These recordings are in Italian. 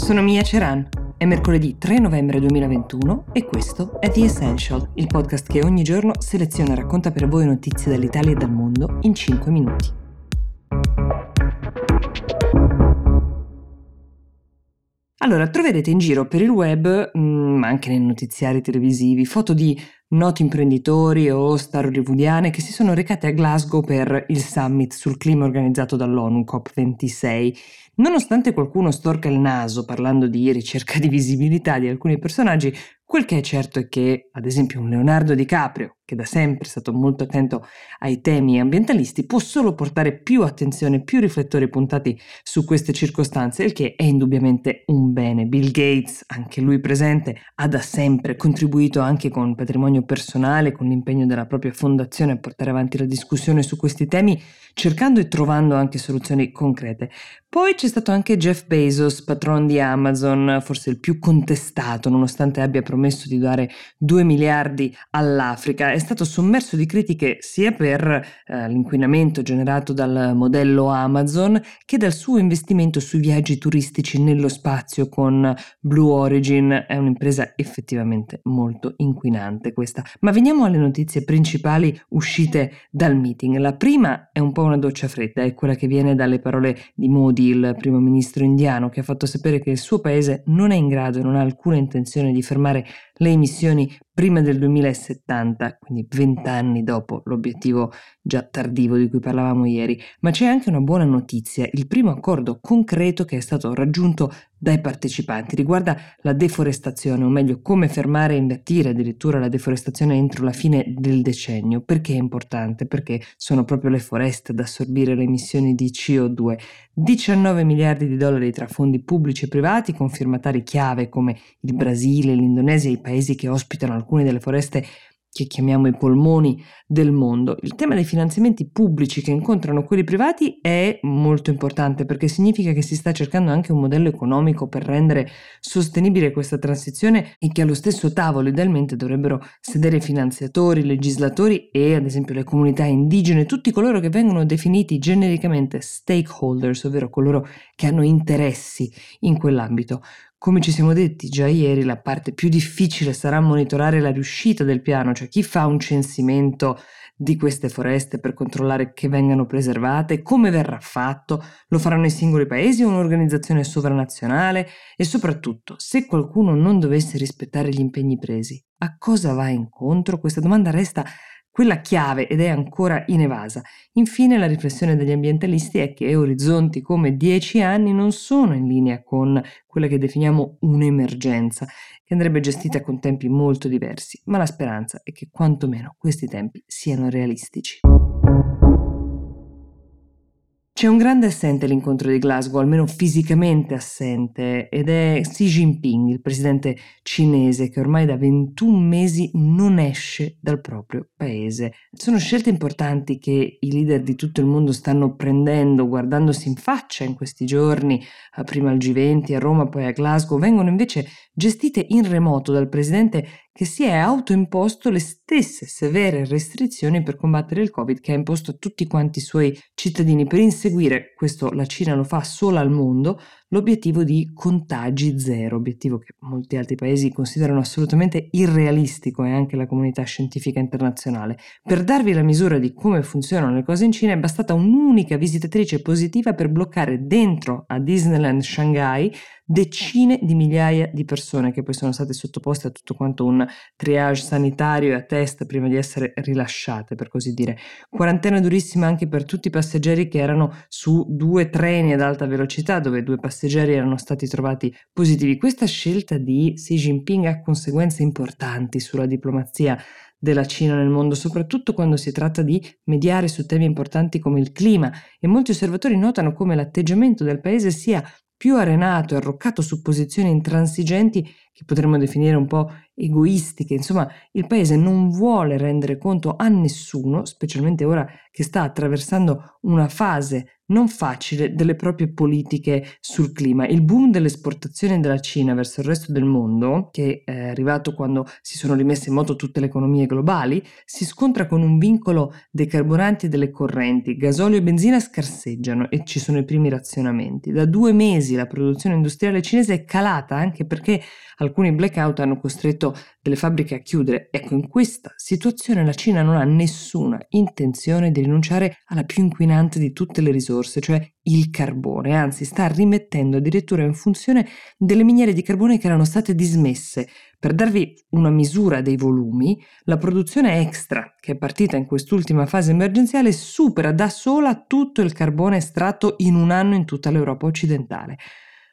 sono Mia Ceran. È mercoledì 3 novembre 2021 e questo è The Essential, il podcast che ogni giorno seleziona e racconta per voi notizie dall'Italia e dal mondo in 5 minuti. Allora, troverete in giro per il web, ma mm, anche nei notiziari televisivi, foto di noti imprenditori o star hollywoodiane che si sono recate a Glasgow per il summit sul clima organizzato dall'ONU COP26. Nonostante qualcuno storca il naso parlando di ricerca di visibilità di alcuni personaggi, quel che è certo è che, ad esempio, un Leonardo DiCaprio, che da sempre è stato molto attento ai temi ambientalisti, può solo portare più attenzione, più riflettori puntati su queste circostanze, il che è indubbiamente un bene. Bill Gates, anche lui presente, ha da sempre contribuito anche con patrimonio personale, con l'impegno della propria fondazione a portare avanti la discussione su questi temi, cercando e trovando anche soluzioni concrete. Poi c'è stato anche Jeff Bezos, patron di Amazon, forse il più contestato, nonostante abbia promesso di dare 2 miliardi all'Africa. È stato sommerso di critiche sia per eh, l'inquinamento generato dal modello Amazon che dal suo investimento sui viaggi turistici nello spazio con Blue Origin. È un'impresa effettivamente molto inquinante questa. Ma veniamo alle notizie principali uscite dal meeting. La prima è un po' una doccia fredda, è quella che viene dalle parole di Modi Modi, il primo ministro indiano, che ha fatto sapere che il suo paese non è in grado e non ha alcuna intenzione di fermare le emissioni prima del 2070, quindi vent'anni dopo l'obiettivo già tardivo di cui parlavamo ieri. Ma c'è anche una buona notizia, il primo accordo concreto che è stato raggiunto dai partecipanti riguarda la deforestazione, o meglio come fermare e invertire addirittura la deforestazione entro la fine del decennio. Perché è importante? Perché sono proprio le foreste ad assorbire le emissioni di CO2. 19 miliardi di dollari tra fondi pubblici e privati con firmatari chiave come il Brasile, l'Indonesia e i paesi che ospitano alcune delle foreste che chiamiamo i polmoni del mondo. Il tema dei finanziamenti pubblici che incontrano quelli privati è molto importante perché significa che si sta cercando anche un modello economico per rendere sostenibile questa transizione e che allo stesso tavolo idealmente dovrebbero sedere finanziatori, legislatori e ad esempio le comunità indigene, tutti coloro che vengono definiti genericamente stakeholders, ovvero coloro che hanno interessi in quell'ambito. Come ci siamo detti già ieri, la parte più difficile sarà monitorare la riuscita del piano, cioè chi fa un censimento di queste foreste per controllare che vengano preservate, come verrà fatto, lo faranno i singoli paesi o un'organizzazione sovranazionale? E soprattutto, se qualcuno non dovesse rispettare gli impegni presi, a cosa va incontro? Questa domanda resta quella chiave ed è ancora inevasa. Infine la riflessione degli ambientalisti è che orizzonti come dieci anni non sono in linea con quella che definiamo un'emergenza, che andrebbe gestita con tempi molto diversi, ma la speranza è che quantomeno questi tempi siano realistici. C'è un grande assente all'incontro di Glasgow, almeno fisicamente assente, ed è Xi Jinping, il presidente cinese, che ormai da 21 mesi non esce dal proprio paese. Sono scelte importanti che i leader di tutto il mondo stanno prendendo, guardandosi in faccia in questi giorni, prima al G20, a Roma, poi a Glasgow, vengono invece gestite in remoto dal presidente che si è autoimposto le stesse severe restrizioni per combattere il Covid che ha imposto a tutti quanti i suoi cittadini. Per inseguire, questo la Cina lo fa sola al mondo, l'obiettivo di contagi zero, obiettivo che molti altri paesi considerano assolutamente irrealistico e anche la comunità scientifica internazionale. Per darvi la misura di come funzionano le cose in Cina è bastata un'unica visitatrice positiva per bloccare dentro a Disneyland Shanghai decine di migliaia di persone che poi sono state sottoposte a tutto quanto un triage sanitario e a test prima di essere rilasciate, per così dire. Quarantena durissima anche per tutti i passeggeri che erano su due treni ad alta velocità dove due passeggeri erano stati trovati positivi. Questa scelta di Xi Jinping ha conseguenze importanti sulla diplomazia della Cina nel mondo, soprattutto quando si tratta di mediare su temi importanti come il clima e molti osservatori notano come l'atteggiamento del paese sia più arenato e arroccato su posizioni intransigenti che potremmo definire un po' egoistiche. Insomma, il paese non vuole rendere conto a nessuno, specialmente ora che sta attraversando una fase non facile delle proprie politiche sul clima. Il boom delle esportazioni della Cina verso il resto del mondo, che è arrivato quando si sono rimesse in moto tutte le economie globali, si scontra con un vincolo dei carburanti e delle correnti. Gasolio e benzina scarseggiano e ci sono i primi razionamenti. Da due mesi la produzione industriale cinese è calata anche perché alcuni blackout hanno costretto delle fabbriche a chiudere. Ecco, in questa situazione la Cina non ha nessuna intenzione di rinunciare alla più inquinante di tutte le risorse, cioè il carbone, anzi sta rimettendo addirittura in funzione delle miniere di carbone che erano state dismesse. Per darvi una misura dei volumi, la produzione extra, che è partita in quest'ultima fase emergenziale, supera da sola tutto il carbone estratto in un anno in tutta l'Europa occidentale.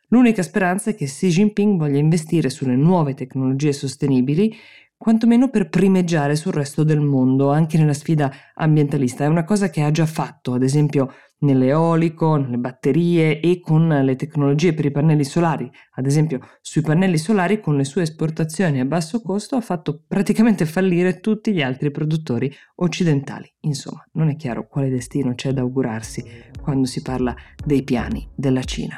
L'unica speranza è che Xi Jinping voglia investire sulle nuove tecnologie sostenibili, quantomeno per primeggiare sul resto del mondo, anche nella sfida ambientalista. È una cosa che ha già fatto, ad esempio nell'eolico, nelle batterie e con le tecnologie per i pannelli solari. Ad esempio, sui pannelli solari con le sue esportazioni a basso costo ha fatto praticamente fallire tutti gli altri produttori occidentali. Insomma, non è chiaro quale destino c'è da augurarsi quando si parla dei piani della Cina.